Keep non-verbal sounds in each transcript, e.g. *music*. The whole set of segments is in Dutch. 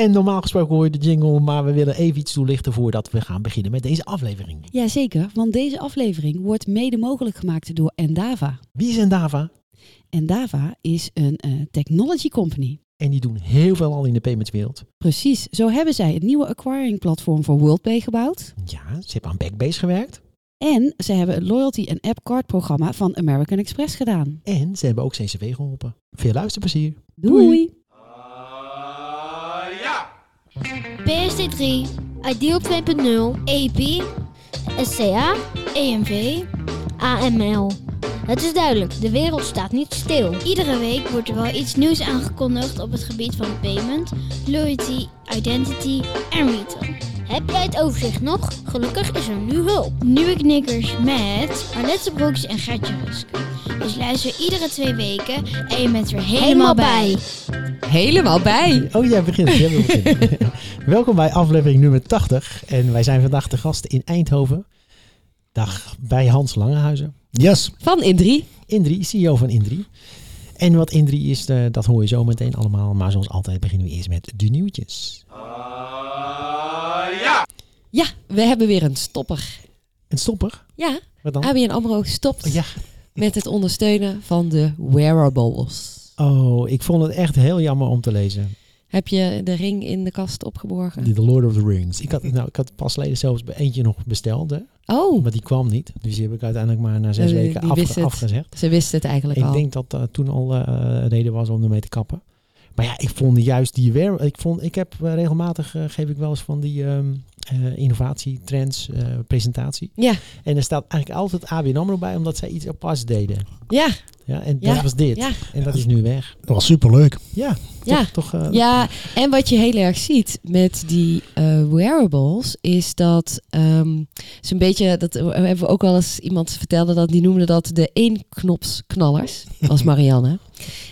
En normaal gesproken hoor je de jingle, maar we willen even iets toelichten voordat we gaan beginnen met deze aflevering. Jazeker, want deze aflevering wordt mede mogelijk gemaakt door Endava. Wie is Endava? Endava is een eh, technology company. En die doen heel veel al in de paymentswereld. Precies, zo hebben zij het nieuwe acquiring platform voor WorldPay gebouwd. Ja, ze hebben aan Backbase gewerkt. En ze hebben het loyalty en app card programma van American Express gedaan. En ze hebben ook CCW geholpen. Veel luisterplezier. Doei! PSD3, Ideal 2.0, EP, SCA, EMV, AML. Het is duidelijk, de wereld staat niet stil. Iedere week wordt er wel iets nieuws aangekondigd op het gebied van payment, loyalty, identity en retail. Heb jij het overzicht nog? Gelukkig is er nu hulp. Nieuwe knikkers met Arlette Broeks en Gertje Rusk. Dus luister iedere twee weken en je bent er helemaal bij. Helemaal bij! Oh, jij begint. Jij. *laughs* Welkom bij aflevering nummer 80. En wij zijn vandaag de gasten in Eindhoven. Dag bij Hans Langehuizen. Yes. Van Indri. Indri, CEO van Indri. En wat Indri is, eh, dat hoor je zo meteen allemaal. Maar zoals altijd beginnen we eerst met de nieuwtjes. Ja, we hebben weer een stopper. Een stopper? Ja, Wat dan? ABN AMRO stopt Oh, ja. met het ondersteunen van de wearables. Oh, ik vond het echt heel jammer om te lezen. Heb je de ring in de kast opgeborgen? The Lord of the Rings. Ik had, nou, ik had pas geleden zelfs eentje nog besteld, hè, Oh, maar die kwam niet. Dus die heb ik uiteindelijk maar na zes Eh, weken afge- afgezegd. ze wisten het eigenlijk Ik al. denk dat toen al eh, reden was om ermee te kappen. Maar ja, ik vond juist die weer. Ik, vond, ik heb eh, regelmatig, geef ik wel eens van die ehm eh, innovatie, trends, eh, presentatie. Ja, En er staat eigenlijk altijd ABN AMRO bij, omdat zij iets apart deden. ja, Ja, en Ja. dat was dit. ja, En dat is nu weg. Dat was superleuk. Ja, ja. toch? toch eh, Ja, en wat je heel erg ziet met die eh, wearables is dat ehm ze een beetje, dat hebben we ook wel eens iemand vertelde dat die noemde dat de eenknopsknallers, was *laughs* Marianne.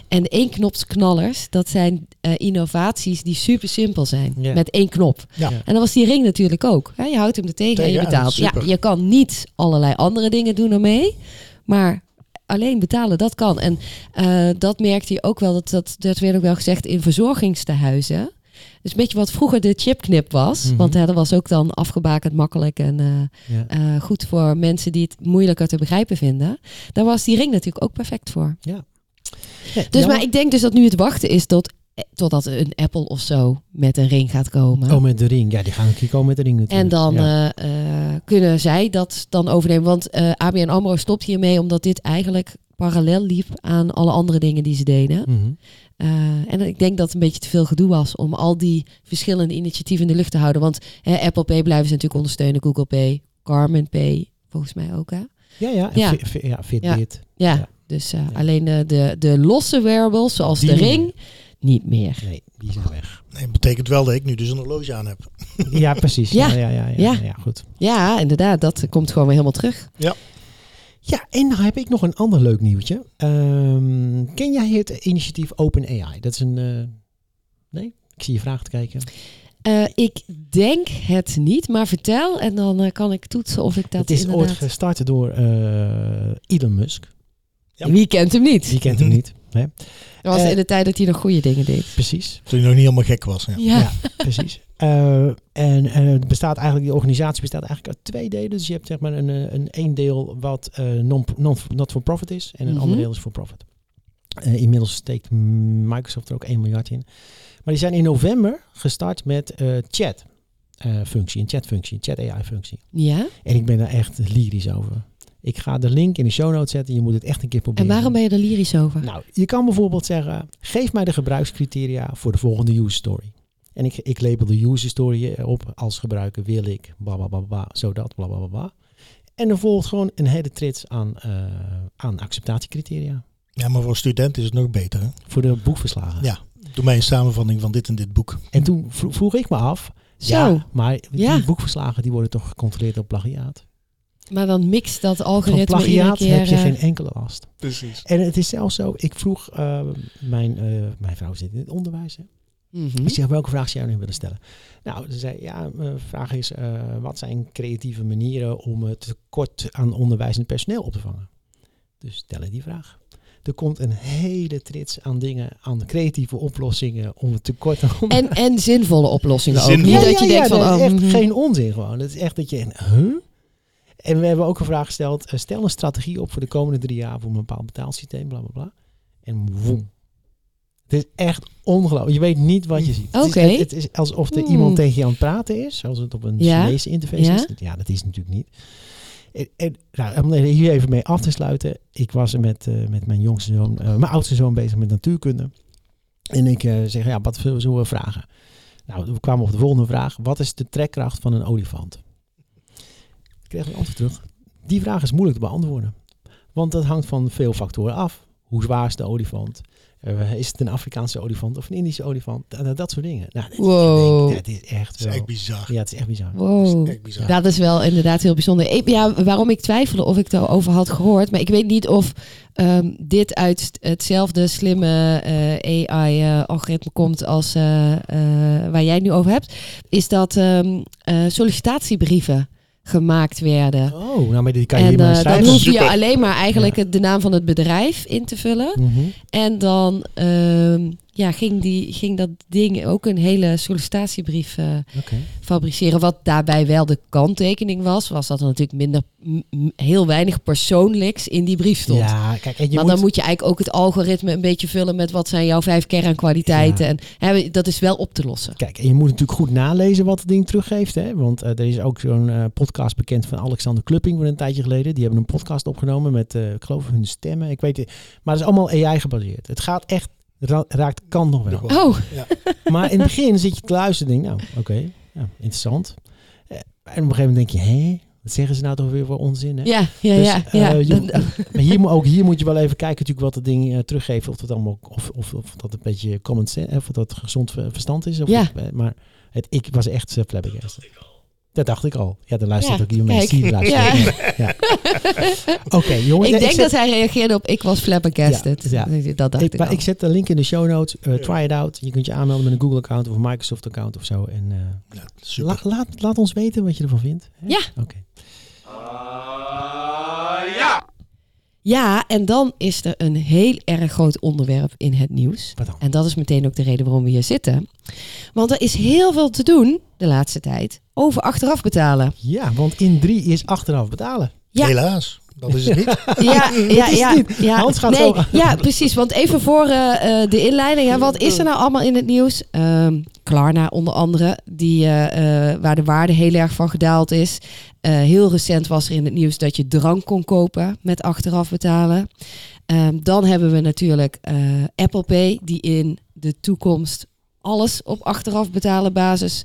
En de eenknopsknallers, dat zijn eh, innovaties die super simpel zijn, met één knop. Ja. En dat was die ring natuurlijk ook. Hè? Je houdt hem er tegen, en je betaalt. Ja, je kan niet allerlei andere dingen doen ermee, maar alleen betalen, dat kan. En eh, dat merkte je ook wel, dat, dat, dat werd ook wel gezegd in verzorgingstehuizen. Dus een beetje wat vroeger de chipknip was. Mhm. Want hè, dat was ook dan afgebakend makkelijk en eh, ja. eh, goed voor mensen die het moeilijker te begrijpen vinden. Daar was die ring natuurlijk ook perfect voor. Ja, Dus jammer. maar ik denk dus dat nu het wachten is tot, totdat een Apple of zo met een ring gaat komen. Oh, met de ring. Ja, die gaan keer komen met de ring natuurlijk. En dan Ja. eh, eh, kunnen zij dat dan overnemen. Want eh, ABN AMRO stopt hiermee omdat dit eigenlijk parallel liep aan alle andere dingen die ze deden. Mhm. Eh, en ik denk dat het een beetje te veel gedoe was om al die verschillende initiatieven in de lucht te houden. Want hè, Apple Pay blijven ze natuurlijk ondersteunen, Google Pay, Garmin Pay, volgens mij ook hè. Ja, ja. Ja. Fi- Fi- ja, Fitbit. Ja, Ja. dus eh, alleen de, de, de losse wearables, zoals Die de ring, niet meer. Nee, die zijn weg. Nee, dat betekent wel dat ik nu dus een horloge aan heb. *laughs* Ja, precies. Ja, Ja. ja, ja. ja, ja. Ja. goed. Ja, inderdaad, dat komt gewoon weer helemaal terug. Ja, en dan heb ik nog een ander leuk nieuwtje. Ehm, ken jij het initiatief OpenAI? Dat is een... eh, nee? Ik zie je vraag te kijken. Eh, ik denk het niet, maar vertel en dan eh, kan ik toetsen of ik dat het is inderdaad... ooit gestart door eh, Elon Musk. Ja. Wie kent hem niet? Die kent hem niet. Hè? Dat was Eh, in de tijd dat hij nog goede dingen deed. Precies. Toen hij nog niet helemaal gek was. Ja. Ja. Ja, precies. Eh, en en het bestaat eigenlijk, die organisatie bestaat eigenlijk uit twee delen. Dus je hebt zeg maar een, eh, een één deel wat eh, non, non, not for profit is en een Mhm. ander deel is for profit. Eh, inmiddels steekt Microsoft er ook 1 miljard in. Maar die zijn in november gestart met eh, chat eh, functie, een chatfunctie, een chat AI functie. Ja? En ik ben daar echt lyrisch over. Ik ga de link in de show notes zetten. Je moet het echt een keer En proberen. waarom ben je er lyrisch over? Nou, je kan bijvoorbeeld zeggen: geef mij de gebruikscriteria voor de volgende user story. En ik, ik label de user story op als gebruiker wil ik, bla bla bla bla, zodat, bla bla bla bla. En er volgt gewoon een hele trits aan, eh, aan acceptatiecriteria ja, maar voor studenten is het nog beter. Hè? voor de boekverslagen. Ja. Doe mij een samenvatting van dit en dit boek. En toen vro- vroeg ik me af, Zo, ja, maar die Ja. boekverslagen die worden toch gecontroleerd op plagiaat? Maar dan mixt dat Van algoritme iedere plagiaat keer... heb je eh, geen enkele last. Precies. En het is zelfs zo, ik vroeg, eh, mijn, eh, mijn vrouw zit in het onderwijs, hè. mhm. Ik zeg, welke vraag zou jij nu willen stellen? Nou, ze zei, ja, mijn vraag is, eh, wat zijn creatieve manieren om het tekort aan onderwijzend personeel op te vangen? Dus stellen die vraag. Er komt een hele trits aan dingen, aan creatieve oplossingen om het tekort te En, en zinvolle oplossingen ook. Niet Ja, dat je ja, denkt ja, van... dat oh, is echt mhm. geen onzin gewoon. Het is echt dat je, huh? En we hebben ook een vraag gesteld. eh, stel een strategie op voor de komende drie jaar voor een bepaald betaalsysteem, bla bla bla. En woem. Het is echt ongelooflijk. Je weet niet wat je ziet. Het is- Oké. Het, het is alsof er Hmm. iemand tegen je aan het praten is, zoals het op een Ja. Chinese interface Ja. is. Ja, dat is natuurlijk niet. En, en, nou, om er hier even mee af te sluiten. Ik was er met, eh, met mijn jongste zoon, eh, mijn oudste zoon bezig met natuurkunde. En ik eh, zeg, ja, wat zullen we- zullen we vragen? Nou, we kwamen op de volgende vraag. Wat is de trekkracht van een olifant? Ik kreeg een antwoord terug. Die vraag is moeilijk te beantwoorden. Want dat hangt van veel factoren af. Hoe zwaar is de olifant? Eh, is het een Afrikaanse olifant of een Indische olifant? Dat, dat soort dingen. Nou, dat, Wow. dat is echt Dat is wel... echt bizar. Ja, het is echt bizar. Dat Wow. is echt bizar. Dat is wel inderdaad heel bijzonder. Ik- ja, waarom ik twijfelde of ik het erover had gehoord. Maar ik weet niet of ehm, dit uit hetzelfde slimme AI-algoritme komt als eh, eh, waar jij het nu over hebt. Is dat ehm, eh, sollicitatiebrieven gemaakt werden. Oh, nou, maar die kan je en hier maar eh, dan hoef je Super. alleen maar eigenlijk de naam van het bedrijf in te vullen. Mhm. En dan ehm, ja, ging, die, ging dat ding ook een hele sollicitatiebrief eh, fabriceren. Wat daarbij wel de kanttekening was, was dat er natuurlijk minder, heel weinig persoonlijks in die brief stond. Ja, kijk, en je maar moet, dan moet je eigenlijk ook het algoritme een beetje vullen met wat zijn jouw vijf kernkwaliteiten. Ja. En hè, dat is wel op te lossen. Kijk, en je moet natuurlijk goed nalezen wat het ding teruggeeft. Hè? Want eh, er is ook zo'n eh, podcast bekend van Alexander Klupping van een tijdje geleden. Die hebben een podcast opgenomen met, ik geloof, hun stemmen. Ik weet het. Maar het is allemaal AI gebaseerd. Het gaat echt, ra- raakt kant nog wel. Nog Oh, *laughs* Maar in het begin zit je te luisteren en denk nou, oké, ja, interessant. Eh, en op een gegeven moment denk je, hé, wat zeggen ze nou toch weer voor onzin? Hè? ja, ja, Dus, ja. eh, ja. je- Maar hier, moet- ook hier moet je wel even kijken natuurlijk wat het ding eh, teruggeeft. Of dat allemaal, of, of, of dat een beetje common sense, of dat gezond ver- verstand is. Of Ja. het- maar het, ik was echt uh, flabbergasted. Dat dacht ik al. Ja, dan luistert Ja, ook iemand kijk. die luistert. Ja. Ja. Ja. *laughs* Oké, jongens. ik denk zet- dat hij reageerde op ik was flabbergasted. Ja, Dat dacht ik, ik, al. ik zet de link in de show notes. Eh. Try it out. Je kunt je aanmelden met een Google account of een Microsoft account of zo. En eh, Ja, super. la- laat, laat ons weten wat je ervan vindt. hè? Ja. Oké. Ja, en dan is er een heel erg groot onderwerp in het nieuws. En dat is meteen ook de reden waarom we hier zitten. Want er is heel veel te doen de laatste tijd over achteraf betalen. Ja, want in 3 is achteraf betalen. Ja. Helaas, dat is het niet. *laughs* Ja, ja, niet. ja. Gaat nee, zo- Ja, precies. Want even voor eh, eh, de inleiding. Ja, wat is er nou allemaal in het nieuws? Ehm, Klarna onder andere, die, eh, eh, waar de waarde heel erg van gedaald is. Eh, heel recent was er in het nieuws dat je drank kon kopen met achteraf betalen. Ehm, dan hebben we natuurlijk Apple Pay, die in de toekomst alles op achteraf betalen basis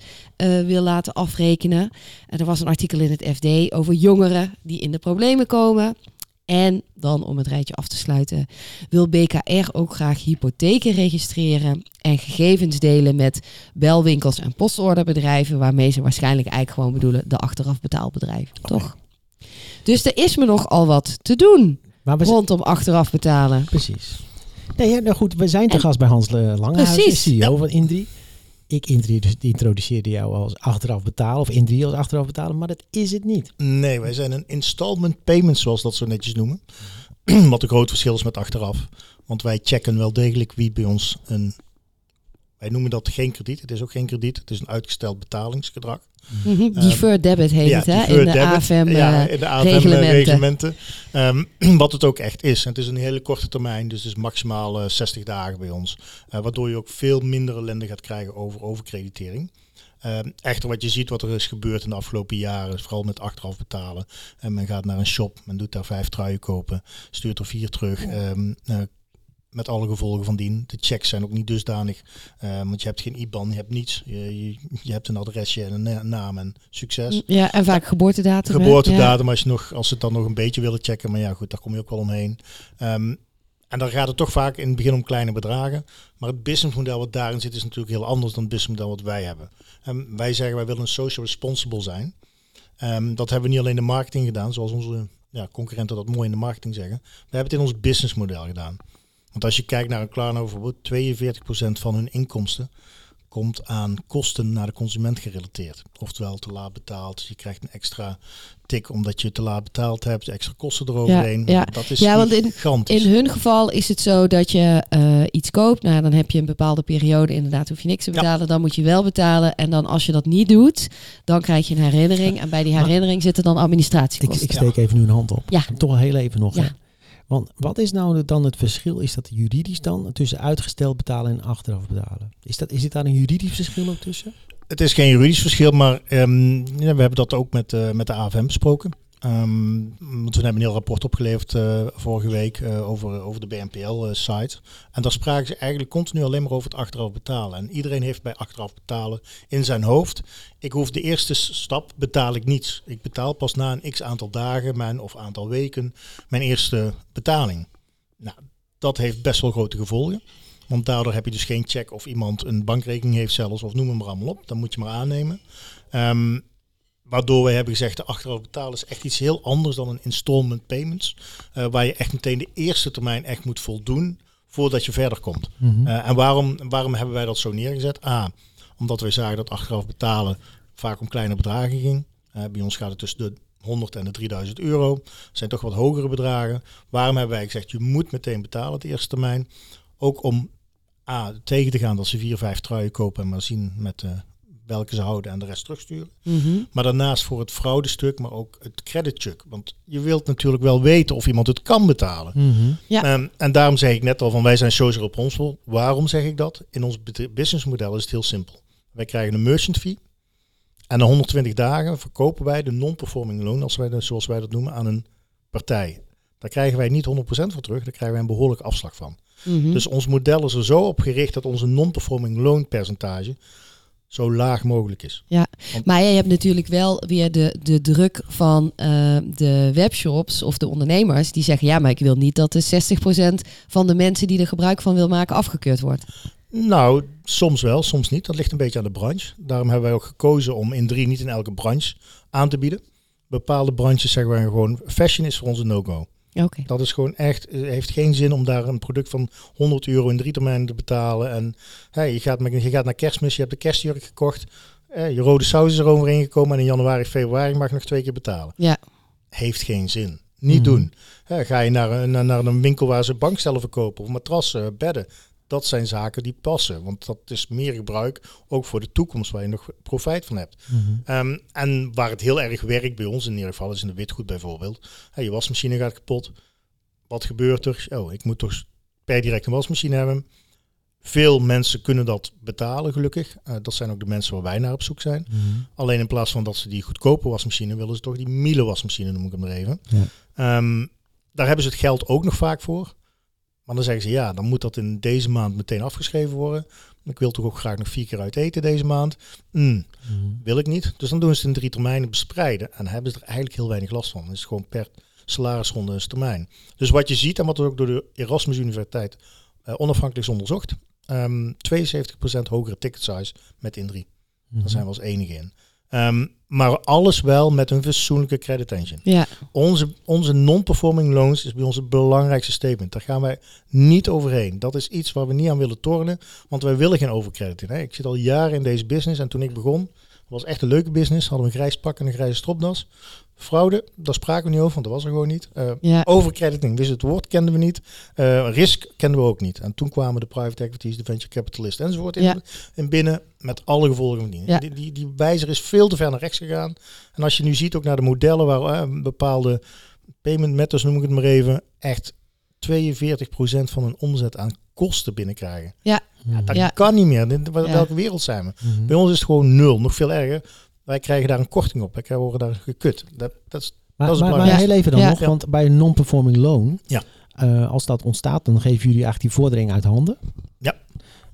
wil laten afrekenen. En er was een artikel in het FD over jongeren die in de problemen komen. En dan om het rijtje af te sluiten, wil BKR ook graag hypotheken registreren en gegevens delen met belwinkels en postorderbedrijven, waarmee ze waarschijnlijk eigenlijk gewoon bedoelen de achteraf betaalbedrijven, toch? Dus er is me nogal wat te doen rondom achteraf betalen. precies. Nee, ja, nou goed, we zijn te En- gast bij Hans Precies. CEO van Indri. Ik introdu- introduceerde jou als achteraf betalen, of Indri als achteraf betalen, maar dat is het niet. Nee, wij zijn een installment payment, zoals dat zo netjes noemen. *clears throat* Wat een groot verschil is met achteraf. Want wij checken wel degelijk wie bij ons een... Wij noemen dat geen krediet. Het is ook geen krediet. Het is een uitgesteld betalingsgedrag. Mhm, Deferred debit heet het, hè? In de debit. AFM. ja, eh, in de AFM reglementen. reglementen. Ehm, *clears throat* wat het ook echt is. En het is een hele korte termijn, dus het is maximaal eh, 60 dagen bij ons. Eh, waardoor je ook veel minder ellende gaat krijgen over overkreditering. Ehm, echter, wat je ziet wat er is gebeurd in de afgelopen jaren, vooral met achteraf betalen. En men gaat naar een shop, men doet daar vijf truien kopen, stuurt er vier terug. ehm, eh, met alle gevolgen van dien. De checks zijn ook niet dusdanig, eh, want je hebt geen IBAN, je hebt niets. Je, je, je hebt een adresje en een na- naam en succes. Ja, en vaak geboortedatum. Geboortedatum, als, je nog, als ze het dan nog een beetje willen checken. Maar ja, goed, daar kom je ook wel omheen. Ehm, en dan gaat het toch vaak in het begin om kleine bedragen. Maar het businessmodel wat daarin zit is natuurlijk heel anders dan het businessmodel wat wij hebben. En wij zeggen wij willen een social responsible zijn. Ehm, dat hebben we niet alleen in de marketing gedaan, zoals onze ja, concurrenten dat mooi in de marketing zeggen. We hebben het in ons businessmodel gedaan. Want als je kijkt naar een Klarna bijvoorbeeld, 42% van hun inkomsten komt aan kosten naar de consument gerelateerd. Oftewel te laat betaald, je krijgt een extra tik omdat je te laat betaald hebt, extra kosten eroverheen. ja. Dat is Ja, want in- gigantisch. In hun geval is het zo dat je eh, iets koopt. Nou, dan heb je een bepaalde periode. Inderdaad, hoef je niks te Ja. betalen. Dan moet je wel betalen. En dan als je dat niet doet, dan krijg je een herinnering. En bij die herinnering zitten dan Ik, administratiekosten. ik steek even nu een hand op. Ja. Toch heel even nog. Ja. Want wat is nou dan het verschil? Is dat juridisch dan tussen uitgesteld betalen en achteraf betalen? Is, dat, is dit daar een juridisch verschil ook tussen? Het is geen juridisch verschil, maar ehm, we hebben dat ook met, eh, met de AFM besproken. Ehm, want we hebben een heel rapport opgeleverd eh, vorige week eh, over, over de BNPL-site. en daar spraken ze eigenlijk continu alleen maar over het achteraf betalen. En iedereen heeft bij achteraf betalen in zijn hoofd. Ik hoef de eerste stap betaal ik niets. Ik betaal pas na een x aantal dagen mijn, of aantal weken mijn eerste betaling. Nou, dat heeft best wel grote gevolgen. Want daardoor heb je dus geen check of iemand een bankrekening heeft zelfs, of noem hem maar allemaal op. Dan moet je maar aannemen. Ehm, waardoor wij hebben gezegd, de achteraf betalen is echt iets heel anders dan een installment payments. eh, waar je echt meteen de eerste termijn echt moet voldoen voordat je verder komt. Mhm. Eh, en waarom, waarom hebben wij dat zo neergezet? A, omdat wij zagen dat achteraf betalen vaak om kleine bedragen ging. Eh, bij ons gaat het tussen de 100 en de 3000 euro. Dat zijn toch wat hogere bedragen. Waarom hebben wij gezegd, je moet meteen betalen de eerste termijn. Ook om A, tegen te gaan dat ze vier, vijf truien kopen en maar zien met eh, welke ze houden en de rest terugsturen. Mhm. Maar daarnaast voor het fraudestuk, maar ook het creditcheck. Want je wilt natuurlijk wel weten of iemand het kan betalen. Mhm. Ja. Ehm, en daarom zeg ik net al van wij zijn social responsibel. Waarom zeg ik dat? In ons businessmodel is het heel simpel. Wij krijgen een merchant fee. En na 120 dagen verkopen wij de non-performing loan, als wij zoals wij dat noemen, aan een partij. Daar krijgen wij niet 100% voor terug, daar krijgen wij een behoorlijke afslag van. Mhm. Dus ons model is er zo op gericht dat onze non-performing loan percentage zo laag mogelijk is. Maar je hebt natuurlijk wel weer de, de druk van eh, de webshops of de ondernemers die zeggen: ja, maar ik wil niet dat de 60% van de mensen die er gebruik van wil maken afgekeurd wordt. Nou, soms wel, soms niet. Dat ligt een beetje aan de branche. Daarom hebben wij ook gekozen om in drie niet in elke branche aan te bieden. Bepaalde branches zeggen wij gewoon, fashion is voor ons een no-go. Oké. Dat is gewoon echt, het heeft geen zin om daar een product van 100 euro in drie termijnen te betalen. En hey, je, gaat met, je gaat naar kerstmis, je hebt de kerstjurk gekocht. eh, je rode saus is er overheen gekomen en in januari, februari mag je nog twee keer betalen. Ja. Heeft geen zin. Niet Mhm. doen. Ga je naar, een- naar, naar een winkel waar ze bankstellen verkopen of matrassen, bedden. Dat zijn zaken die passen. Want dat is meer gebruik, ook voor de toekomst, waar je nog profijt van hebt. Mhm. Ehm, en waar het heel erg werkt bij ons in ieder geval, is in de witgoed bijvoorbeeld. Hey, je wasmachine gaat kapot. Wat gebeurt er? Oh, ik moet toch per direct een wasmachine hebben. Veel mensen kunnen dat betalen, gelukkig. Eh, dat zijn ook de mensen waar wij naar op zoek zijn. Mhm. Alleen in plaats van dat ze die goedkope wasmachine willen ze toch die Miele wasmachine, noem ik hem er even. Ja. Ehm, daar hebben ze het geld ook nog vaak voor. Maar dan zeggen ze ja, dan moet dat in deze maand meteen afgeschreven worden. Ik wil toch ook graag nog vier keer uit eten deze maand. Mm, Mhm. wil ik niet. Dus dan doen ze het in drie termijnen bespreiden. En hebben ze er eigenlijk heel weinig last van. Het is gewoon per salarisronde is termijn. Dus wat je ziet en wat ook door de Erasmus Universiteit eh, onafhankelijk is onderzocht. ehm 72% hogere ticket size met in drie. Mhm. Daar zijn we als enige in. Ehm, maar alles wel met een fatsoenlijke credit engine. Ja. Onze, onze non-performing loans is bij ons het belangrijkste statement. Daar gaan wij niet overheen. Dat is iets waar we niet aan willen tornen, want wij willen geen overcrediting. Hè. Ik zit al jaren in deze business en toen ik begon, was echt een leuke business. Hadden we een grijs pak en een grijze stropdas. Fraude, daar spraken we niet over, want dat was er gewoon niet. Eh, Ja. Overcrediting, wist het woord, kenden we niet. Eh, risk kenden we ook niet. En toen kwamen de private equities, de venture capitalist enzovoort in, Ja. in binnen met alle gevolgen van die. Ja. Die, die. Die wijzer is veel te ver naar rechts gegaan. En als je nu ziet ook naar de modellen waar eh, bepaalde payment methods, noem ik het maar even, echt 42% van hun omzet aan kosten binnenkrijgen. Dat Ja. kan niet meer. Ja. Welke wereld zijn we? Mhm. Bij ons is het gewoon nul. Nog veel erger. Wij krijgen daar een korting op. Wij worden daar gekut. Dat, dat is Maar, Dat is maar, maar belangrijk. heel even dan Ja. nog, want bij een non-performing loan, Ja. eh, als dat ontstaat, dan geven jullie eigenlijk die vordering uit handen. Ja.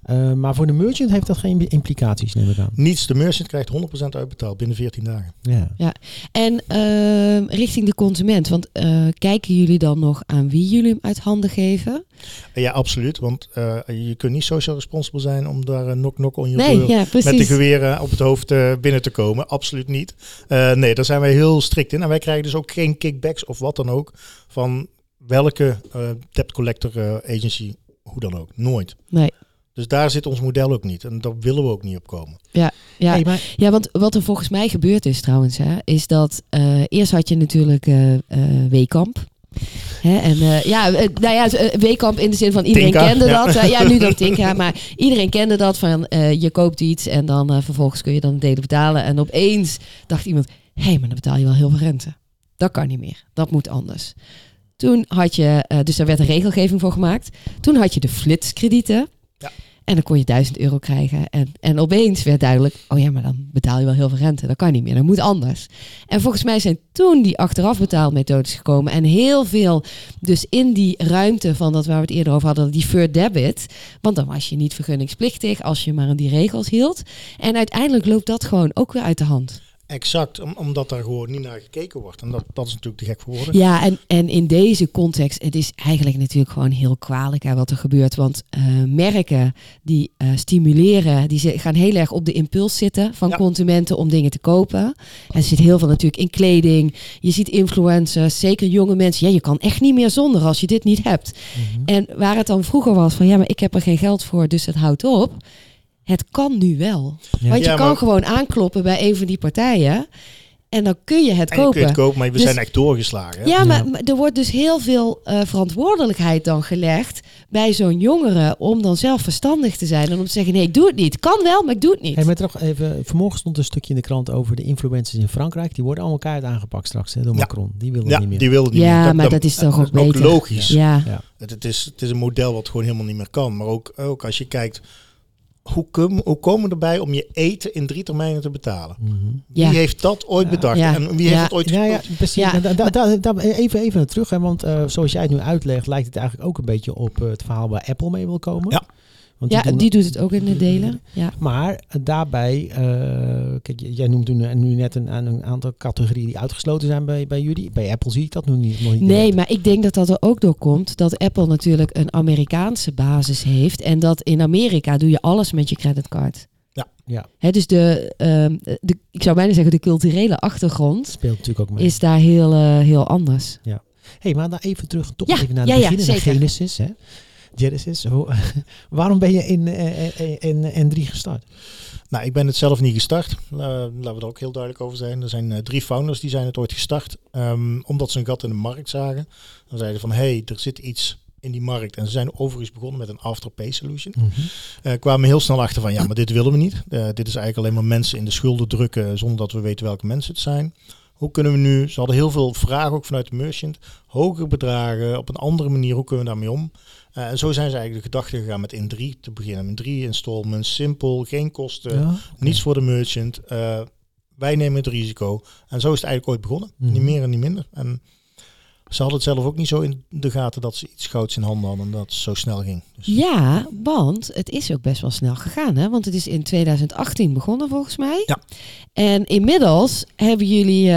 Eh, maar voor de merchant heeft dat geen implicaties, neem ik aan. niets. De merchant krijgt 100% uitbetaald binnen 14 dagen. Ja. En ehm, richting de consument, want eh, kijken jullie dan nog aan wie jullie hem uit handen geven? Ja, absoluut. Want eh, je kunt niet social responsible zijn om daar een knock-knock on je Nee, deur ja, met de geweren op het hoofd eh, binnen te komen. Absoluut niet. Eh, nee, daar zijn wij heel strikt in. En wij krijgen dus ook geen kickbacks of wat dan ook van welke eh debt collector eh, agency, hoe dan ook. Nooit. Nee. Dus daar zit ons model ook niet. En daar willen we ook niet op komen. Ja, Hey, maar, ja, want wat er volgens mij gebeurd is trouwens, hè, is dat eh, eerst had je natuurlijk eh, Weekamp. Hè, en ja, nou ja, Weekamp in de zin van iedereen Tinka, kende ja. dat. Ja, nu dan *laughs* Tinka, maar iedereen kende dat van je koopt iets en dan vervolgens kun je dan delen betalen. En opeens dacht iemand, hé, hey, maar dan betaal je wel heel veel rente. Dat kan niet meer, dat moet anders. Toen had je, dus daar werd een regelgeving voor gemaakt. Toen had je de flitskredieten. Ja. En dan kon je 1000 euro krijgen. En, en opeens werd duidelijk, oh ja, maar dan betaal je wel heel veel rente. Dat kan niet meer, dat moet anders. En volgens mij zijn toen die achteraf betaalmethodes gekomen. En heel veel dus in die ruimte van dat waar we het eerder over hadden, die deferred debit. Want dan was je niet vergunningsplichtig als je maar aan die regels hield. En uiteindelijk loopt dat gewoon ook weer uit de hand. Exact, om- omdat daar gewoon niet naar gekeken wordt. En dat, dat is natuurlijk te gek voor woorden. Ja, en, en in deze context, het is eigenlijk natuurlijk gewoon heel kwalijk hè, wat er gebeurt. Want eh, merken die eh, stimuleren, die gaan heel erg op de impuls zitten van Ja. consumenten om dingen te kopen. En er zit heel veel natuurlijk in kleding. Je ziet influencers, zeker jonge mensen. Ja, je kan echt niet meer zonder als je dit niet hebt. Mhm. En waar het dan vroeger was van ja, maar ik heb er geen geld voor, dus het houdt op. Het kan nu wel. Ja. Want je Ja, kan maar- gewoon aankloppen bij een van die partijen. En dan kun je het En je kopen. kunt het kopen, maar we Dus- zijn echt doorgeslagen. hè? Ja, maar, Ja. maar er wordt dus heel veel eh, verantwoordelijkheid dan gelegd bij zo'n jongere om dan zelf verstandig te zijn en om te zeggen nee, ik doe het niet. Kan wel, maar ik doe het niet. Hey, maar toch even, vanmorgen stond een stukje in de krant over de influencers in Frankrijk. Die worden allemaal keihard aangepakt straks hè, door Ja. Macron. Die willen Ja, niet meer. die wilde niet Ja, meer. maar dat is toch ook ook beter. logisch. ja. Ja. Het, het, is, het is een model wat gewoon helemaal niet meer kan. Maar ook, ook als je kijkt, hoe, kom, hoe komen we erbij om je eten in drie termijnen te betalen? Mhm. Ja. Wie heeft dat ooit Ja. bedacht? Ja. En wie heeft het ooit Ja, precies. Ja. En da- da- da- da- even, even naar terug, hè, want eh, zoals jij het nu uitlegt, lijkt het eigenlijk ook een beetje op eh, het verhaal waar Apple mee wil komen. Ja. Want ja, die doet het ook in de delen. Ja. Maar eh, daarbij, eh, kijk, jij noemt nu, eh, nu net een, een aantal categorieën die uitgesloten zijn bij, bij jullie. Bij Apple zie ik dat nog niet. Nog niet Nee, direct. maar ik denk dat dat er ook door komt dat Apple natuurlijk een Amerikaanse basis heeft. En dat in Amerika doe je alles met je creditcard. Ja. Ja. Hè, dus de, ehm, de, ik zou bijna zeggen, de culturele achtergrond speelt natuurlijk ook mee. is daar heel, heel anders. hey, maar dan even terug, toch Ja, even naar ja, het ja, naar zeker. Genesis. Hè? Genesis. *laughs* Waarom ben je in, eh, eh, in N3 gestart? Nou, ik ben het zelf niet gestart. Eh, laten we er ook heel duidelijk over zijn. Er zijn eh, drie founders die zijn het ooit gestart. ehm, omdat ze een gat in de markt zagen. Dan zeiden van, hé, hey, er zit iets in die markt. En ze zijn overigens begonnen met een afterpay solution. Mhm. Eh, kwamen heel snel achter van, ja, maar dit willen we niet. Eh, dit is eigenlijk alleen maar mensen in de schulden drukken zonder dat we weten welke mensen het zijn. Hoe kunnen we nu, ze hadden heel veel vragen ook vanuit de merchant, hogere bedragen, op een andere manier, hoe kunnen we daarmee om? Eh, en zo zijn ze eigenlijk de gedachte gegaan met in drie te beginnen. Met drie installments, simpel, geen kosten, Ja, niets voor de merchant. Eh, wij nemen het risico. En zo is het eigenlijk ooit begonnen. Mhm. Niet meer en niet minder. En ze hadden het zelf ook niet zo in de gaten dat ze iets gouds in handen hadden en dat het zo snel ging. Dus Ja, want het is ook best wel snel gegaan. Hè? Want het is in 2018 begonnen volgens mij. Ja. En inmiddels hebben jullie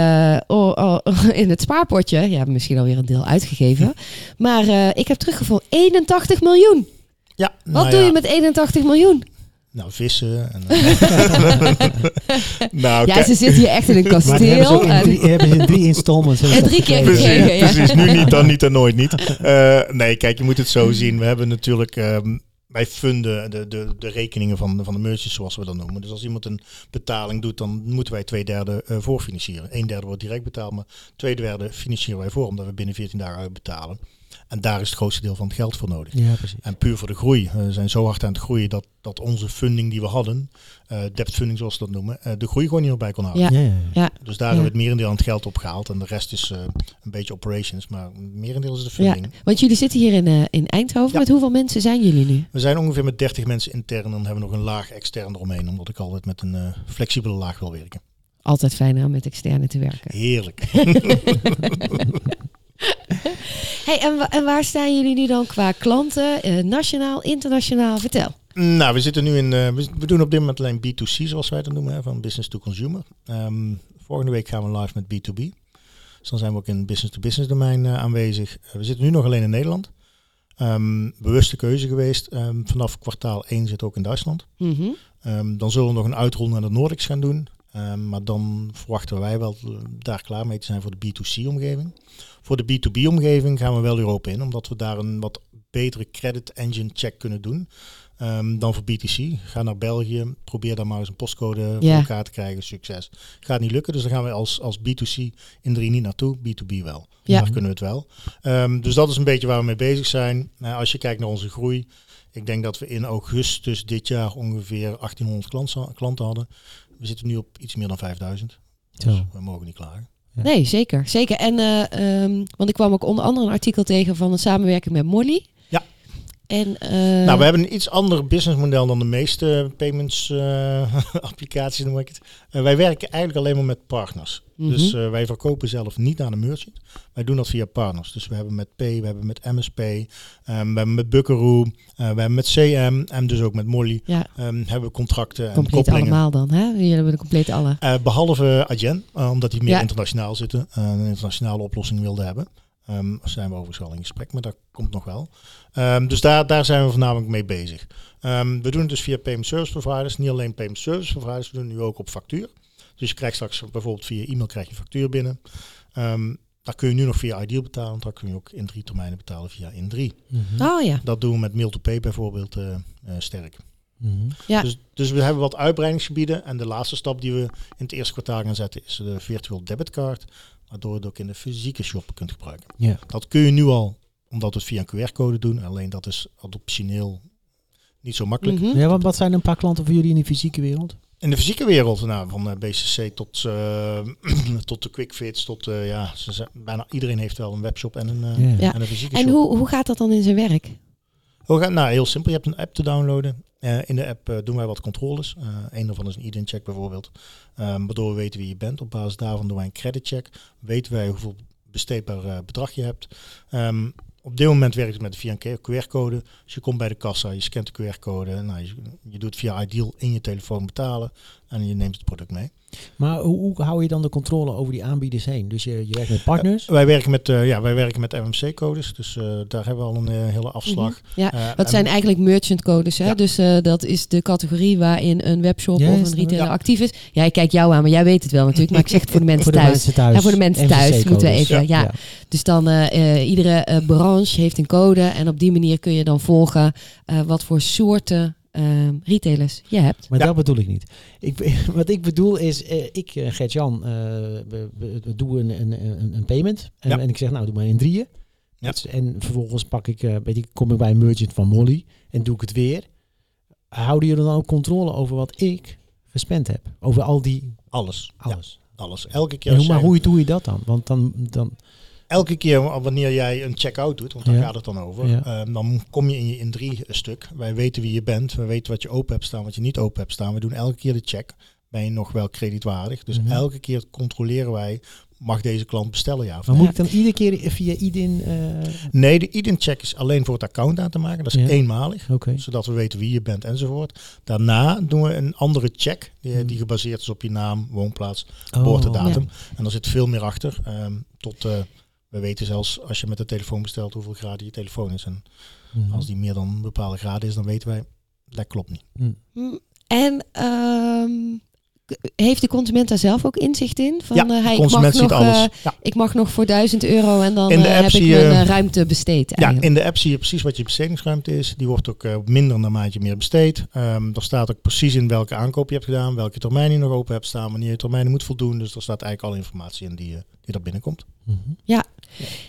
oh, oh, *laughs* in het spaarpotje, ja, misschien alweer een deel uitgegeven. Maar eh, ik heb teruggevonden 81 miljoen. ja, Wat nou doe ja, je met 81 miljoen? Nou, vissen. En, *laughs* eh, nou, Ja, ze zitten hier echt in een Maar die hebben ze kasteel. drie, hebben ze in drie installments. En drie keer gekregen. precies, ja. precies, nu niet, dan niet en nooit niet. *laughs* Eh, nee, kijk, je moet het zo zien. We hebben natuurlijk, ehm, wij funden de, de, de rekeningen van, van de merchants, zoals we dat noemen. Dus als iemand een betaling doet, dan moeten wij twee derde eh voorfinancieren. Een derde wordt direct betaald, maar twee derde financieren wij voor, omdat we binnen 14 dagen uitbetalen. En daar is het grootste deel van het geld voor nodig. Ja, precies. En puur voor de groei. We zijn zo hard aan het groeien dat, dat onze funding die we hadden, eh debt funding zoals we dat noemen, eh, de groei gewoon niet meer bij kon houden. Ja. Dus Ja, ja, ja. Dus daar Ja. hebben we het merendeel aan het geld opgehaald. En de rest is eh, een beetje operations. Maar het merendeel is de Ja, funding. want jullie zitten hier in, eh, in Eindhoven. Ja. Met hoeveel mensen zijn jullie nu? We zijn ongeveer met 30 mensen intern. En dan hebben we nog een laag extern eromheen. Omdat ik altijd met een eh, flexibele laag wil werken. Altijd fijn om met externe te werken. Heerlijk. *laughs* *laughs* Hey, en, wa- en waar staan jullie nu dan qua klanten? Eh, nationaal, internationaal? Vertel. nou, we zitten nu in. eh, we, doen op dit moment alleen B2C, zoals wij dat noemen. Hè, van business to consumer. Ehm, volgende week gaan we live met B2B. Dus dan zijn we ook in business-to-business domein eh, aanwezig. We zitten nu nog alleen in Nederland. Ehm, bewuste keuze geweest. Ehm, vanaf kwartaal 1 zit ook in Duitsland. Mhm. Dan zullen we nog een uitrol naar de Nordics gaan doen. Ehm, maar dan verwachten wij wel daar klaar mee te zijn voor de B2C-omgeving. Voor de B2B-omgeving gaan we wel Europa in, omdat we daar een wat betere credit engine check kunnen doen. ehm, dan voor BTC. Ga naar België, probeer daar maar eens een postcode voor Ja. elkaar te krijgen. Succes. Gaat niet lukken, dus dan gaan we als, als B2C in 3 niet naartoe, B2B wel. Ja. Daar kunnen we het wel. Ehm, dus dat is een beetje waar we mee bezig zijn. Nou, als je kijkt naar onze groei, ik denk dat we in augustus dit jaar ongeveer 1800 klanten, klanten hadden. We zitten nu op iets meer dan 5000. Dus Zo. we mogen niet klagen. Ja. Nee, zeker. zeker. En, eh, ehm, want ik kwam ook onder andere een artikel tegen van een samenwerking met Molly. En, eh, nou, we hebben een iets ander businessmodel dan de meeste payments eh, *laughs* applicaties, noem ik het. Eh, wij werken eigenlijk alleen maar met partners. mhm. Dus wij verkopen zelf niet aan de merchant. Wij doen dat via partners. Dus we hebben met P, we hebben met MSP, we hebben met Buckaroo, we hebben met CM en dus ook met Molly ja, ehm, hebben we contracten en koppelingen. allemaal dan. Hè? Jullie hebben de complete alle. Eh, behalve Adyen, omdat die meer Ja. internationaal zitten, een internationale oplossing wilde hebben. Ehm zijn we overigens wel in gesprek, maar dat komt nog wel. Ehm, dus daar, daar zijn we voornamelijk mee bezig. Ehm, we doen het dus via payment service providers. Niet alleen payment service providers, we doen het nu ook op factuur. Dus je krijgt straks bijvoorbeeld via e-mail krijg je een factuur binnen. Ehm daar kun je nu nog via Ideal betalen, want daar kun je ook in drie termijnen betalen via in3. Mhm. Oh ja. Dat doen we met mail-to-pay bijvoorbeeld eh, eh, sterk. Mhm. Ja. Dus, dus we hebben wat uitbreidingsgebieden. En de laatste stap die we in het eerste kwartaal gaan zetten is de virtual debitcard. Waardoor je het ook in de fysieke shop kunt gebruiken. Ja. Dat kun je nu al, omdat we het via een QR-code doen. Alleen dat is optioneel niet zo makkelijk. Mhm. Ja, wat, wat zijn een paar klanten voor jullie in de fysieke wereld? In de fysieke wereld, nou, van eh, BCC tot, eh, *clears throat* tot de QuickFits, tot eh, ja, ze zijn, bijna iedereen heeft wel een webshop en een, eh, Ja. En een fysieke En shop. hoe, hoe gaat dat dan in zijn werk? Hoe gaat- nou, heel simpel. Je hebt een app te downloaden. Eh, in de app eh, doen wij wat controles. Eh een daarvan is een ID check bijvoorbeeld. Ehm, waardoor we weten wie je bent. Op basis daarvan doen wij een creditcheck. Weten wij hoeveel besteedbaar bedrag je hebt. Ehm, op dit moment werkt het met via een QR-code. Dus je komt bij de kassa, je scant de QR-code. Nou, je, je doet via Ideal in je telefoon betalen. En je neemt het product mee. Maar hoe, hoe hou je dan de controle over die aanbieders heen? Dus je, je werkt met partners? Wij werken met, eh, ja, wij werken met MMC-codes. Dus eh, daar hebben we al een eh, hele afslag. Ja, dat zijn eigenlijk merchant codes. Hè? Ja. Dus eh, dat is de categorie waarin een webshop of een retailer ja. actief is. Ja, ik kijk jou aan, maar jij weet het wel natuurlijk. Maar ik zeg het voor de *laughs* mensen voor de thuis. mensen thuis. Ja, voor de mensen thuis moeten we even. Ja. Dus dan eh, eh, iedere eh, branche heeft een code. En op die manier kun je dan volgen eh, wat voor soorten eh, retailers je hebt. Maar Ja. dat bedoel ik niet. Ik, *laughs* wat ik bedoel is, eh, ik, eh, Gert-Jan, eh, we, we, we doen een, een, een, een payment. En, Ja. en ik zeg, nou, doe maar in drieën. Ja. En vervolgens pak ik, eh, weet ik, kom ik bij een merchant van Molly en doe ik het weer. Houden jullie dan ook controle over wat ik gespend heb? Over al die, Alles. alles. Ja, alles. Elke keer En hoe, maar hoe doe je dat dan? Want dan, dan elke keer wanneer jij een check-out doet, want daar Ja. gaat het dan over, Ja. ehm, dan kom je in je in drie stuk. Wij weten wie je bent, we weten wat je open hebt staan, wat je niet open hebt staan. We doen elke keer de check. Ben je nog wel kredietwaardig? Dus Mhm. elke keer controleren wij, mag deze klant bestellen ja maar moet ik dan iedere keer via IDIN... eh, Nee, de IDIN check is alleen voor het account aan te maken. Dat is Ja. eenmalig. Zodat we weten wie je bent enzovoort. Daarna doen we een andere check. Die, Mhm. die gebaseerd is op je naam, woonplaats, Oh, geboortedatum. En daar zit veel meer achter. ehm, tot, eh, we weten zelfs als je met de telefoon bestelt hoeveel graden je telefoon is. En Mhm. als die meer dan een bepaalde graden is, dan weten wij, dat klopt niet. Mm, En ehm, heeft de consument daar zelf ook inzicht in? Van, ja, eh, hij, de ik, consument mag ziet nog, alles. eh, ja. ik mag nog voor 1000 euro en dan In de eh, app heb ik zie mijn je- ruimte besteed ja, eigenlijk. in de app zie je precies wat je bestedingsruimte is. Die wordt ook minder naarmate je meer besteedt. Ehm er staat ook precies in welke aankoop je hebt gedaan, welke termijn je nog open hebt staan, wanneer je termijnen moet voldoen. Dus er staat eigenlijk alle informatie in die, eh, die daar binnenkomt. Mhm.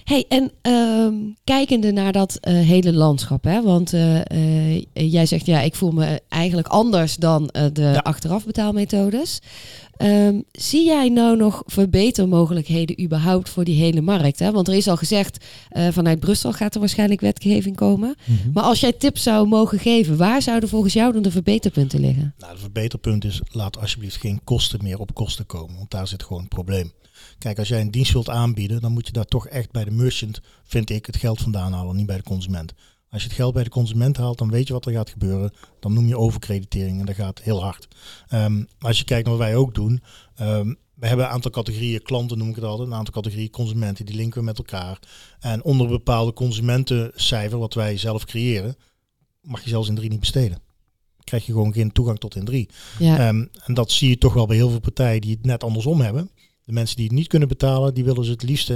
Hey, en ehm, kijkende naar dat eh, hele landschap, hè? want eh, eh, jij zegt ja, ik voel me eigenlijk anders dan de Ja. achteraf betaalmethodes. Ehm, zie jij nou nog verbetermogelijkheden überhaupt voor die hele markt? Hè? Want er is al gezegd, vanuit Brussel gaat er waarschijnlijk wetgeving komen. Mhm. Maar als jij tips zou mogen geven, waar zouden volgens jou dan de verbeterpunten liggen? Nou, het verbeterpunt is, laat alsjeblieft geen kosten meer op kosten komen. Want daar zit gewoon een probleem. Kijk, als jij een dienst wilt aanbieden, dan moet je daar toch echt bij de merchant, vind ik, het geld vandaan halen, niet bij de consument. Als je het geld bij de consument haalt, dan weet je wat er gaat gebeuren. Dan noem je overkreditering en dat gaat heel hard. Ehm, als je kijkt naar wat wij ook doen, ehm, we hebben een aantal categorieën klanten, noem ik het altijd, een aantal categorieën consumenten, die linken we met elkaar. En onder een bepaalde consumentencijfer, wat wij zelf creëren, mag je zelfs in drie niet besteden. Krijg je gewoon geen toegang tot in drie. Ja, Ehm, en dat zie je toch wel bij heel veel partijen die het net andersom hebben. De mensen die het niet kunnen betalen, die willen ze het liefst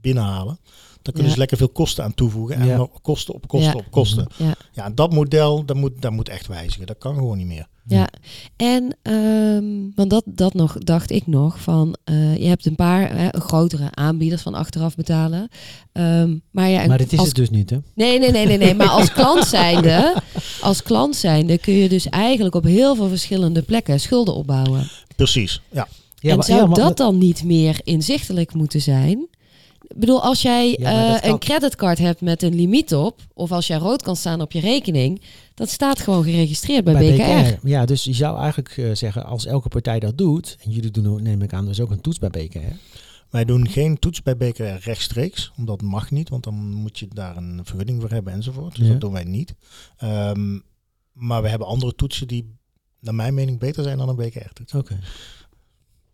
binnenhalen. Dan kunnen Ja. ze lekker veel kosten aan toevoegen. En Ja. kosten op kosten Ja. op kosten. Ja. Ja, dat model, dat moet, dat moet echt wijzigen. Dat kan gewoon niet meer. Ja, en ehm, want dat, dat nog dacht ik nog van eh, je hebt een paar hè, grotere aanbieders van achteraf betalen. Ehm, maar ja, Maar dit is als, het dus niet, hè? nee, nee, nee, nee, nee. Maar als *laughs* klant zijnde, als klant zijnde kun je dus eigenlijk op heel veel verschillende plekken schulden opbouwen. Precies, ja. Ja, en maar- zou ja, maar- dat dan niet meer inzichtelijk moeten zijn? Ik bedoel, als jij Ja, eh, kan- een creditcard hebt met een limiet op, of als jij rood kan staan op je rekening, dat staat gewoon geregistreerd bij, BKR. Ja, dus je zou eigenlijk eh, zeggen, als elke partij dat doet, en jullie doen, neem ik aan, dus ook een toets bij BKR. Wij doen geen toets bij BKR rechtstreeks, omdat dat mag niet, want dan moet je daar een vergunning voor hebben enzovoort. Dus Ja. dat doen wij niet. Ehm, maar we hebben andere toetsen die, naar mijn mening, beter zijn dan een BKR-toets. Oké.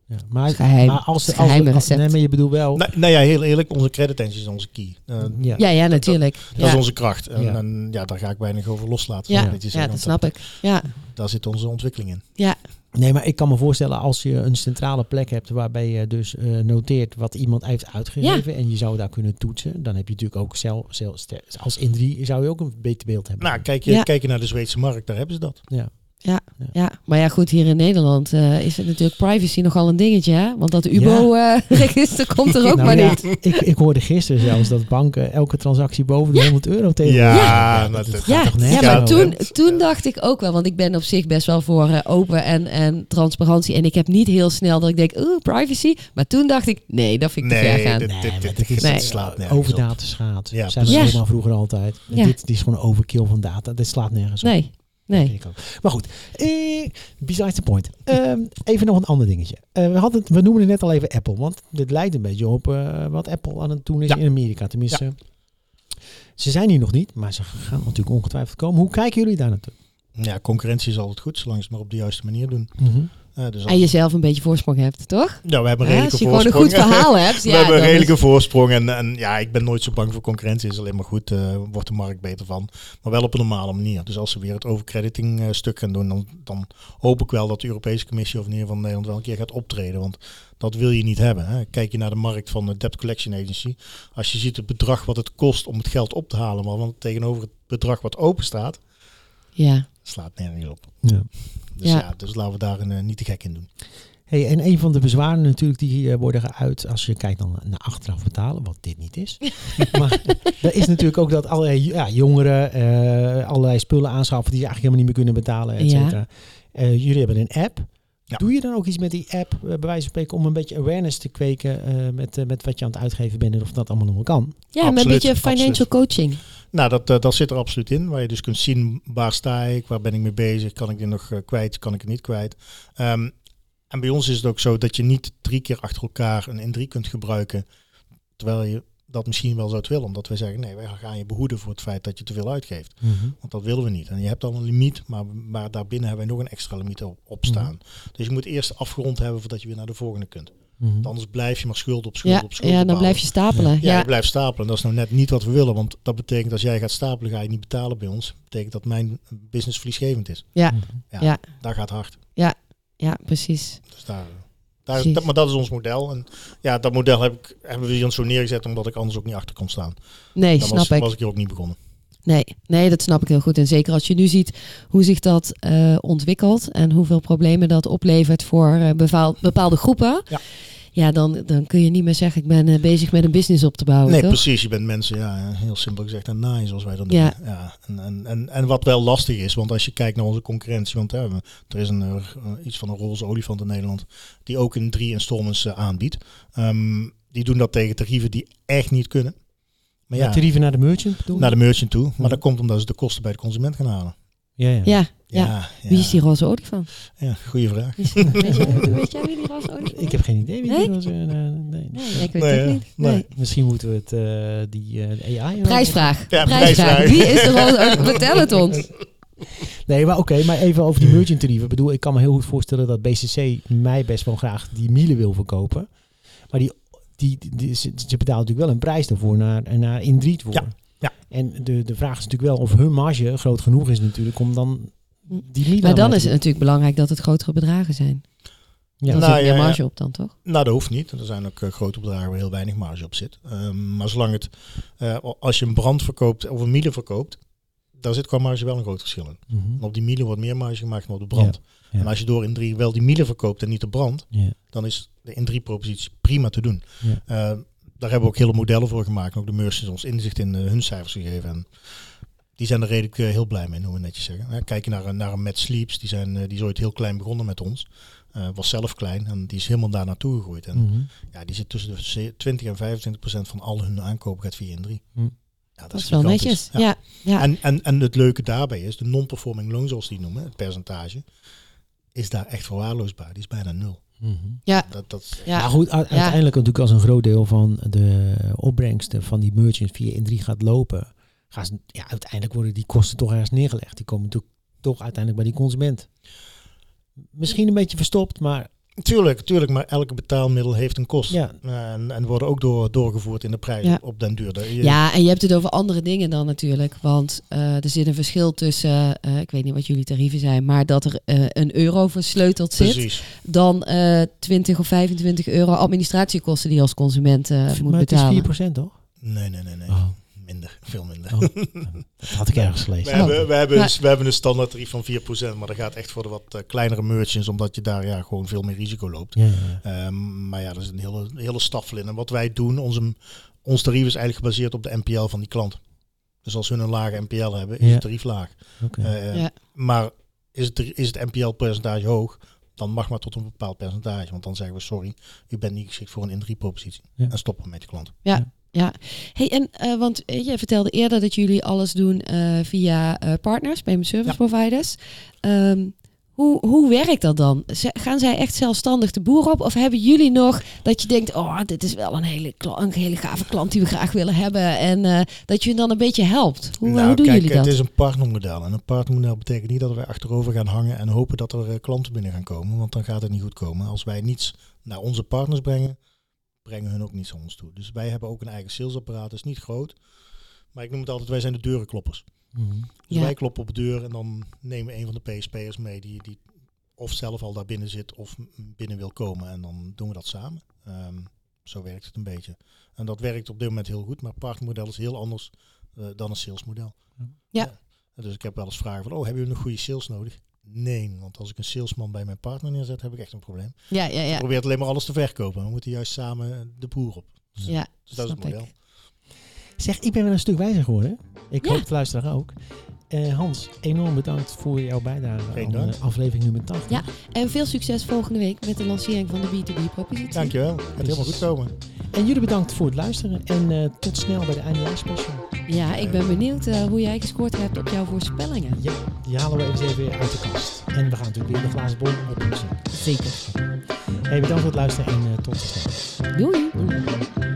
Ja, maar, Geheim. maar als, als, Geheime als- recept. Nee, maar je bedoelt wel... Nou, nou ja, heel eerlijk, onze credit engine is onze key. Eh, ja. Ja, ja, natuurlijk. Dat is Ja, onze kracht. En Ja. ja. En, ja, daar ga ik weinig over loslaten. ja, ja dat snap ik. Ja, Daar zit onze ontwikkeling in. ja, Nee, maar ik kan me voorstellen als je een centrale plek hebt waarbij je dus eh, noteert wat iemand heeft uitgegeven en je zou daar kunnen toetsen, dan heb je natuurlijk ook zelf, zelf, als Indri zou je ook een beter beeld hebben. Nou, kijk je, Ja. kijk je naar de Zweedse markt, daar hebben ze dat. ja. Ja. Maar ja, goed, hier in Nederland eh, is het natuurlijk privacy nogal een dingetje. Hè? Want dat UBO-register *laughs* komt er *laughs* ook Nou maar ja, niet. Ik, ik hoorde gisteren zelfs dat banken elke transactie boven de 100 euro tegen. Ja, dat- gaat Ja, toch ja, nergens maar over? toen, toen dacht ik ook wel, want ik ben op zich best wel voor eh, open en, en transparantie. En ik heb niet heel snel dat ik denk, oeh, privacy. Maar toen dacht ik, nee, dat vind ik te ver Nee, gaan. dit, Nee, dit, maar dit, dit is- Nee. slaat nergens op. Overdata schaadt. Ja, Zijn we allemaal vroeger altijd. Ja. Dit, dit is gewoon overkill van data. Dit slaat nergens op. Nee, nee. Maar goed, eh, besides the point. Ehm, even nog een ander dingetje. Eh, we, hadden, het- we noemen het net al even Apple, want dit lijkt een beetje op eh, wat Apple aan het doen is Ja. in Amerika. Tenminste, ze zijn hier nog niet, maar ze gaan natuurlijk ongetwijfeld komen. Hoe kijken jullie daar naartoe? Ja, concurrentie is altijd goed, zolang ze het maar op de juiste manier doen. Eh, dus als- En jezelf een beetje voorsprong hebt, toch? ja, we hebben een redelijke als je gewoon een voorsprong. goed verhaal *laughs* hebt. we ja, hebben een redelijke is- voorsprong. En, en ja, ik ben nooit zo bang voor concurrentie. is alleen maar goed. eh wordt de markt beter van. Maar wel op een normale manier. Dus als ze weer het overcrediting eh, stuk gaan doen, dan, dan hoop ik wel dat de Europese Commissie of in ieder geval Nederland wel een keer gaat optreden. Want dat wil je niet hebben. Hè. Kijk je naar de markt van de Debt Collection Agency. Als je ziet het bedrag wat het kost om het geld op te halen, maar want tegenover het bedrag wat open staat, Ja, slaat nergens op. Ja. Dus Ja. ja, dus laten we daar eh, niet te gek in doen. Hey, en een van de bezwaren natuurlijk die eh, worden geuit als je kijkt dan naar achteraf betalen, wat dit niet is. *laughs* maar er is natuurlijk ook dat allerlei ja, jongeren eh, allerlei spullen aanschaffen die ze eigenlijk helemaal niet meer kunnen betalen, et Ja. cetera. Eh, jullie hebben een app. Ja. Doe je dan ook iets met die app, bij wijze van spreken, om een beetje awareness te kweken eh, met, met wat je aan het uitgeven bent en of dat allemaal nog wel kan? ja met een beetje financial coaching. Nou, dat, eh, dat zit er absoluut in. Waar je dus kunt zien waar sta ik, waar ben ik mee bezig, kan ik dit nog eh, kwijt, kan ik het niet kwijt. Ehm, en bij ons is het ook zo dat je niet drie keer achter elkaar een N3 kunt gebruiken, terwijl je dat misschien wel zou willen. Omdat wij zeggen, nee, wij gaan je behoeden voor het feit dat je te veel uitgeeft. Want dat willen we niet. En je hebt al een limiet, maar, maar daarbinnen hebben wij nog een extra limiet op, op staan. Dus je moet eerst afgerond hebben voordat je weer naar de volgende kunt. Mhm. Anders blijf je maar schuld op schuld Ja, op schuld ja, dan blijf je stapelen. Ja, Ja, je blijft stapelen. Dat is nou net niet wat we willen. Want dat betekent als jij gaat stapelen, ga je niet betalen bij ons. Dat betekent dat mijn business verliesgevend is. Ja. ja, Ja. Daar gaat hard. ja, precies. Dus daar, daar, Precies. dat, maar dat is ons model. En ja, dat model heb ik, hebben we hier zo neergezet omdat ik anders ook niet achter kon staan. Nee, Dan snap was, ik. was ik hier ook niet begonnen. Nee, nee, dat snap ik heel goed. En zeker als je nu ziet hoe zich dat eh, ontwikkelt en hoeveel problemen dat oplevert voor eh, bepaal- bepaalde groepen. Ja. Ja, dan, dan kun je niet meer zeggen, ik ben eh, bezig met een business op te bouwen. Nee, toch? precies. Je bent mensen, ja, heel simpel gezegd, het naaien zoals wij dat doen. Ja. Ja. en, en, en, en wat wel lastig is, want als je kijkt naar onze concurrentie, want hè, er is een, iets van een roze olifant in Nederland, die ook in drie installments aanbiedt. Ehm, die doen dat tegen tarieven die echt niet kunnen. Maar Ja, tarieven naar de merchant bedoel je? naar de merchant toe. Maar dat komt omdat ze de kosten bij de consument gaan halen. Ja, ja. Ja, ja. Wie is die roze olifant? Ja, goede vraag. Is- *laughs* weet, jij, *laughs* weet jij wie die roze olifant Ik heb geen idee wie Nee? die was. eh, nee, nee. Ik weet Nee, het niet. Nee. Nee. Misschien moeten we het, eh, die eh, AI... Prijsvraag. Ja, prijsvraag. prijsvraag. Wie is de roze? *laughs* Vertel het ons. Nee, maar oké, maar even over die merchant tarieven. Ik bedoel, ik kan me heel goed voorstellen dat BCC mij best wel graag die mielen wil verkopen. Maar die, die, die, ze, ze betalen natuurlijk wel een prijs daarvoor naar, naar Indriet voor. Ja, ja. En de, de vraag is natuurlijk wel of hun marge groot genoeg is natuurlijk om dan die mielen Maar dan is het natuurlijk belangrijk dat het grotere bedragen zijn. Ja. Daar Nou, zit meer ja. marge op dan, toch? Nou, dat hoeft niet. Er zijn ook eh, grote bedragen waar heel weinig marge op zit. Ehm, maar zolang het, eh, als je een brand verkoopt of een miele verkoopt, daar zit qua marge wel een groot verschil in. Mhm. Op die miele wordt meer marge gemaakt dan op de brand. Ja. En als je door in drie wel die miele verkoopt en niet de brand, Ja. dan is de in drie propositie prima te doen. Ja. Eh, daar hebben we ook hele modellen voor gemaakt. Ook de merchants ons inzicht in eh, hun cijfers gegeven. En die zijn er redelijk eh, heel blij mee, hoe we netjes zeggen. Kijk je naar, een- naar een Matt Sleeps, die, zijn, die is ooit heel klein begonnen met ons. Was zelf klein en die is helemaal daar naartoe gegroeid. En Mhm. ja, die zit tussen de ze- 20 en 25 procent van al hun aankopen gaat via in 3. Hm. Ja, Dat is wel gigantisch. netjes. Ja. Ja, ja. En, en, en het leuke daarbij is, de non-performing loan zoals die noemen, het percentage, is daar echt verwaarloosbaar. Die is bijna nul. Mhm. ja. Dat, dat, ja. Maar goed, u- uiteindelijk natuurlijk als een groot deel van de opbrengsten van die merchants via in 3 gaat lopen, gaan ze, ja, uiteindelijk worden die kosten toch ergens neergelegd. Die komen natuurlijk toch uiteindelijk bij die consument. Misschien een beetje verstopt, maar Tuurlijk, tuurlijk, maar elke betaalmiddel heeft een kost. ja. En, en worden ook door, doorgevoerd in de prijs Ja. op den duur. Je- Ja, en je hebt het over andere dingen dan natuurlijk. Want eh, er zit een verschil tussen, eh, ik weet niet wat jullie tarieven zijn, maar dat er eh, een euro versleuteld zit, Precies. dan eh 20 of 25 euro administratiekosten die je als consument eh, moet maar het is betalen. 4% toch? Nee, nee, nee, nee. Oh, Minder, veel minder. oh. dat had ik ergens We, gelezen. hebben, we, hebben, Maar- een- we hebben een standaard tarief van 4%, maar dat gaat echt voor de wat eh, kleinere merchants, omdat je daar ja, gewoon veel meer risico loopt. Ja, ja, ja. Ehm, maar ja, er is een hele, hele staffel in. En wat wij doen, onze, ons tarief is eigenlijk gebaseerd op de NPL van die klant. Dus als hun een lage NPL hebben, is Ja. het tarief laag. Oké. Eh, Ja. Maar is het, is het NPL-percentage hoog, dan mag maar tot een bepaald percentage. Want dan zeggen we, sorry, u bent niet geschikt voor een in-3-propositie. Ja. En stoppen met je klant. Hey, en eh, want eh, je vertelde eerder dat jullie alles doen eh, via partners, payment service Ja. providers. Ehm, hoe, hoe werkt dat dan? Z- gaan zij echt zelfstandig de boer op? Of hebben jullie nog dat je denkt, oh, dit is wel een hele, een hele gave klant die we graag willen hebben. En dat je dan een beetje helpt. Hoe, nou, hoe doen kijk, jullie dat? het is een partnermodel. En een partnermodel betekent niet dat wij achterover gaan hangen en hopen dat er klanten binnen gaan komen. Want dan gaat het niet goed komen. Als wij niets naar onze partners brengen, brengen hun ook niets aan ons toe. Dus wij hebben ook een eigen salesapparaat. Het is niet groot. Maar ik noem het altijd, wij zijn de deurenkloppers. Mhm. Dus Ja. wij kloppen op de deur en dan nemen we een van de PSP'ers mee die, die of zelf al daar binnen zit of binnen wil komen. En dan doen we dat samen. Ehm, zo werkt het een beetje. En dat werkt op dit moment heel goed, maar het partnermodel is heel anders eh, dan een salesmodel. Ja. Dus ik heb wel eens vragen van, oh, hebben jullie nog goede sales nodig? Nee, want als ik een salesman bij mijn partner neerzet, heb ik echt een probleem. Ja, ja, Je ja. probeert alleen maar alles te verkopen. We moeten juist samen de boer op. ja Dus dat is het ik. model. Zeg, ik ben wel een stuk wijzer geworden. Ik Ja. hoop de luisteraar ook. Eh, Hans, enorm bedankt voor jouw bijdrage Geen aan dank. eh, aflevering nummer 80. Ja. En veel succes volgende week met de lancering van de B2B-propositie. Dankjewel. Het gaat helemaal goed komen. En jullie bedankt voor het luisteren en eh, tot snel bij de eindejaarsspecial. Ja, ik ben benieuwd eh, hoe jij gescoord hebt op jouw voorspellingen. Ja, die halen we even weer uit de kast. En we gaan natuurlijk weer de glazen bol oplossen. Zeker. Hey, bedankt voor het luisteren en eh, tot snel. Doei. Doei.